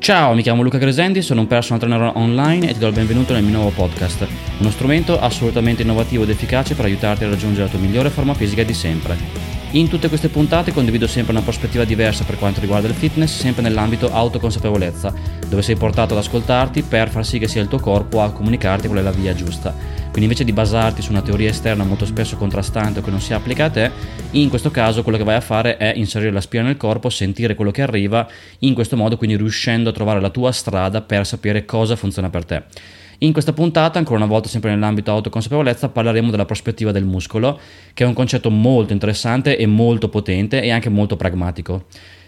Ciao, mi chiamo Luca Gresendi, sono un personal trainer online e ti do il benvenuto nel mio nuovo podcast, uno strumento assolutamente innovativo ed efficace per aiutarti a raggiungere la tua migliore forma fisica di sempre. In tutte queste puntate condivido sempre una prospettiva diversa per quanto riguarda il fitness, sempre nell'ambito autoconsapevolezza, dove sei portato ad ascoltarti per far sì che sia il tuo corpo a comunicarti qual è la via giusta. Quindi invece di basarti su una teoria esterna molto spesso contrastante o che non si applica a te, in questo caso quello che vai a fare è inserire la spina nel corpo, sentire quello che arriva, in questo modo quindi riuscendo a trovare la tua strada per sapere cosa funziona per te. In questa puntata, ancora una volta sempre nell'ambito autoconsapevolezza, parleremo della prospettiva del muscolo, che è un concetto molto interessante e molto potente e anche molto pragmatico.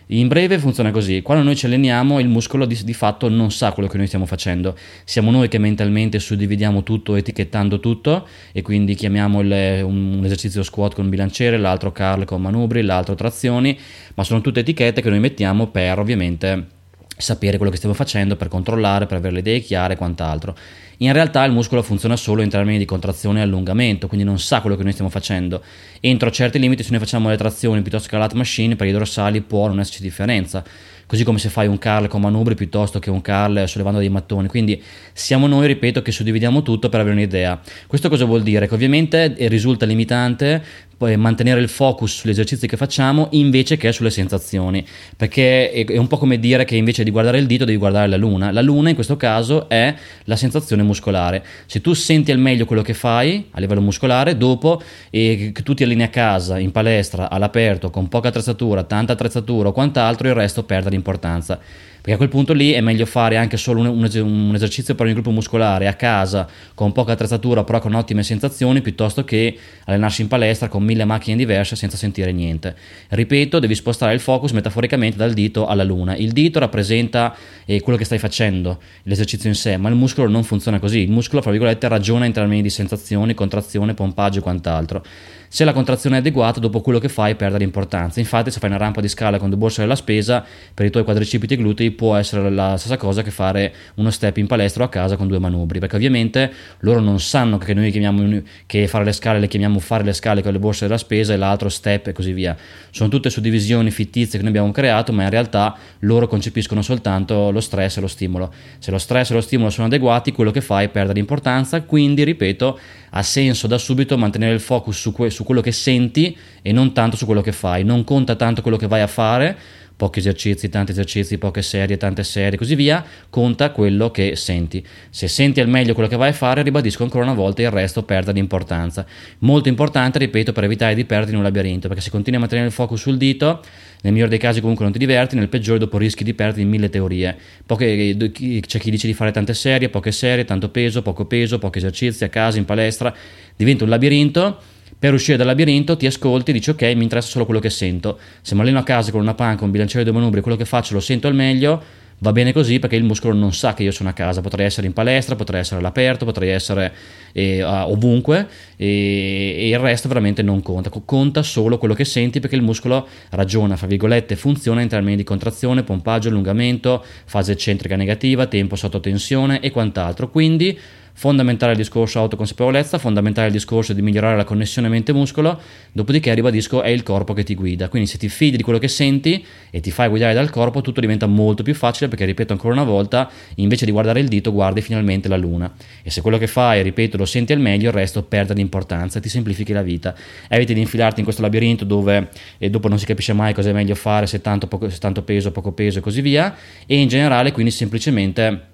In breve funziona così, quando noi ci alleniamo il muscolo di, di, fatto non sa quello che noi stiamo facendo, siamo noi che mentalmente suddividiamo tutto etichettando tutto e quindi chiamiamo il, un, un, esercizio squat con bilanciere, l'altro curl con manubri, l'altro trazioni, ma sono tutte etichette che noi mettiamo per ovviamente sapere quello che stiamo facendo, per controllare, per avere le idee chiare e quant'altro. In realtà il muscolo funziona solo in termini di contrazione e allungamento, quindi non sa quello che noi stiamo facendo. Entro certi limiti, se noi facciamo le trazioni piuttosto che la lat machine, per i dorsali può non esserci differenza così come se fai un curl con manubri piuttosto che un curl sollevando dei mattoni. Quindi siamo noi, ripeto, che suddividiamo tutto per avere un'idea. Questo cosa vuol dire? Che ovviamente risulta limitante mantenere il focus sugli esercizi che facciamo invece che sulle sensazioni, perché è un po' come dire che invece di guardare il dito devi guardare la luna. La luna in questo caso è la sensazione muscolare. Se tu senti al meglio quello che fai a livello muscolare, dopo che tu ti allinei a casa, in palestra, all'aperto, con poca attrezzatura, tanta attrezzatura o quant'altro, il resto perde l'importanza importanza perché a quel punto lì è meglio fare anche solo un, un, esercizio per ogni gruppo muscolare a casa con poca attrezzatura però con ottime sensazioni piuttosto che allenarsi in palestra con mille macchine diverse senza sentire niente. Ripeto, devi spostare il focus metaforicamente dal dito alla luna. Il dito rappresenta eh, quello che stai facendo, l'esercizio in sé, ma il muscolo non funziona così. Il muscolo, fra virgolette, ragiona in termini di sensazioni, contrazione, pompaggio e quant'altro. Se la contrazione è adeguata, dopo quello che fai perde importanza. Infatti, se fai una rampa di scala con due borse della spesa, per i tuoi quadricipiti e glutei può essere la stessa cosa che fare uno step in palestra o a casa con due manubri, perché ovviamente loro non sanno che noi chiamiamo che fare le scale le chiamiamo fare le scale con le borse della spesa e l'altro step e così via. Sono tutte suddivisioni fittizie che noi abbiamo creato, ma in realtà loro concepiscono soltanto lo stress e lo stimolo. Se lo stress e lo stimolo sono adeguati, quello che fai perde importanza, quindi ripeto, ha senso da subito mantenere il focus su, que- su quello che senti e non tanto su quello che fai. Non conta tanto quello che vai a fare, pochi esercizi, tanti esercizi, poche serie, tante serie, così via, conta quello che senti. Se senti al meglio quello che vai a fare, ribadisco ancora una volta, il resto perde di importanza. Molto importante, ripeto, per evitare di perderti in un labirinto, perché se continui a mantenere il focus sul dito, nel migliore dei casi comunque non ti diverti, nel peggiore dopo rischi di perderti in mille teorie. Poche, c'è chi dice di fare tante serie, poche serie, tanto peso, poco peso, pochi esercizi a casa, in palestra, diventa un labirinto per uscire dal labirinto ti ascolti e dici ok, mi interessa solo quello che sento. Se mi alleno a casa con una panca, un bilanciere di manubri, quello che faccio lo sento al meglio, va bene così perché il muscolo non sa che io sono a casa, potrei essere in palestra, potrei essere all'aperto, potrei essere eh, ovunque e, e, il resto veramente non conta, conta solo quello che senti perché il muscolo ragiona, fra virgolette, funziona in termini di contrazione, pompaggio, allungamento, fase eccentrica negativa, tempo sotto tensione e quant'altro. Quindi Fondamentale il discorso autoconsapevolezza, fondamentale il discorso di migliorare la connessione mente-muscolo, dopodiché ribadisco è il corpo che ti guida. Quindi se ti fidi di quello che senti e ti fai guidare dal corpo, tutto diventa molto più facile perché, ripeto ancora una volta, invece di guardare il dito guardi finalmente la luna. E se quello che fai, ripeto, lo senti al meglio, il resto perde di importanza, ti semplifichi la vita. Eviti di infilarti in questo labirinto dove e dopo non si capisce mai cosa è meglio fare, se tanto, poco, se tanto peso, poco peso e così via. E in generale quindi semplicemente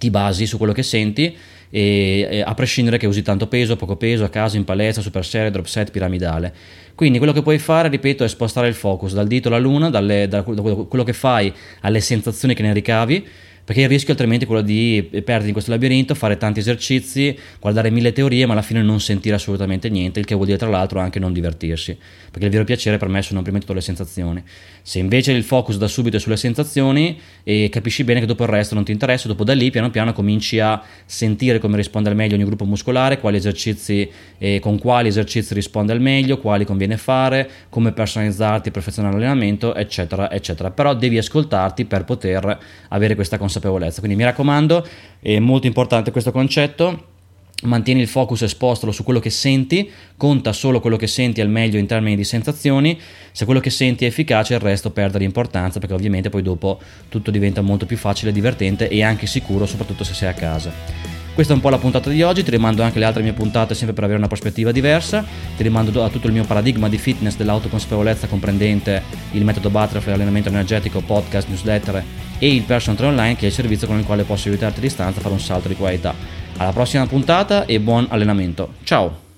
ti basi su quello che senti e, a prescindere che usi tanto peso, poco peso, a casa, in palestra, super serie, drop set, piramidale. Quindi quello che puoi fare, ripeto, è spostare il focus dal dito alla luna, dalle, da quello che fai alle sensazioni che ne ricavi perché il rischio altrimenti è quello di perderti in questo labirinto, fare tanti esercizi, guardare mille teorie, ma alla fine non sentire assolutamente niente, il che vuol dire tra l'altro anche non divertirsi, perché il vero piacere per me sono prima di tutto le sensazioni. Se invece il focus da subito è sulle sensazioni e capisci bene che dopo il resto non ti interessa, dopo da lì piano piano cominci a sentire come risponde al meglio ogni gruppo muscolare, quali esercizi e con quali esercizi risponde al meglio, quali conviene fare, come personalizzarti, perfezionare l'allenamento, eccetera, eccetera. Però devi ascoltarti per poter avere questa consapevolezza consapevolezza. Quindi mi raccomando, è molto importante questo concetto mantieni il focus espostolo su quello che senti, conta solo quello che senti al meglio in termini di sensazioni, se quello che senti è efficace il resto perde di importanza perché ovviamente poi dopo tutto diventa molto più facile, divertente e anche sicuro soprattutto se sei a casa. Questa è un po' la puntata di oggi, ti rimando anche le altre mie puntate sempre per avere una prospettiva diversa, ti rimando a tutto il mio paradigma di fitness dell'autoconsapevolezza comprendente il metodo Butterfly, allenamento energetico, podcast, newsletter e il personal trainer online che è il servizio con il quale posso aiutarti a distanza a fare un salto di qualità. Alla prossima puntata e buon allenamento. Ciao!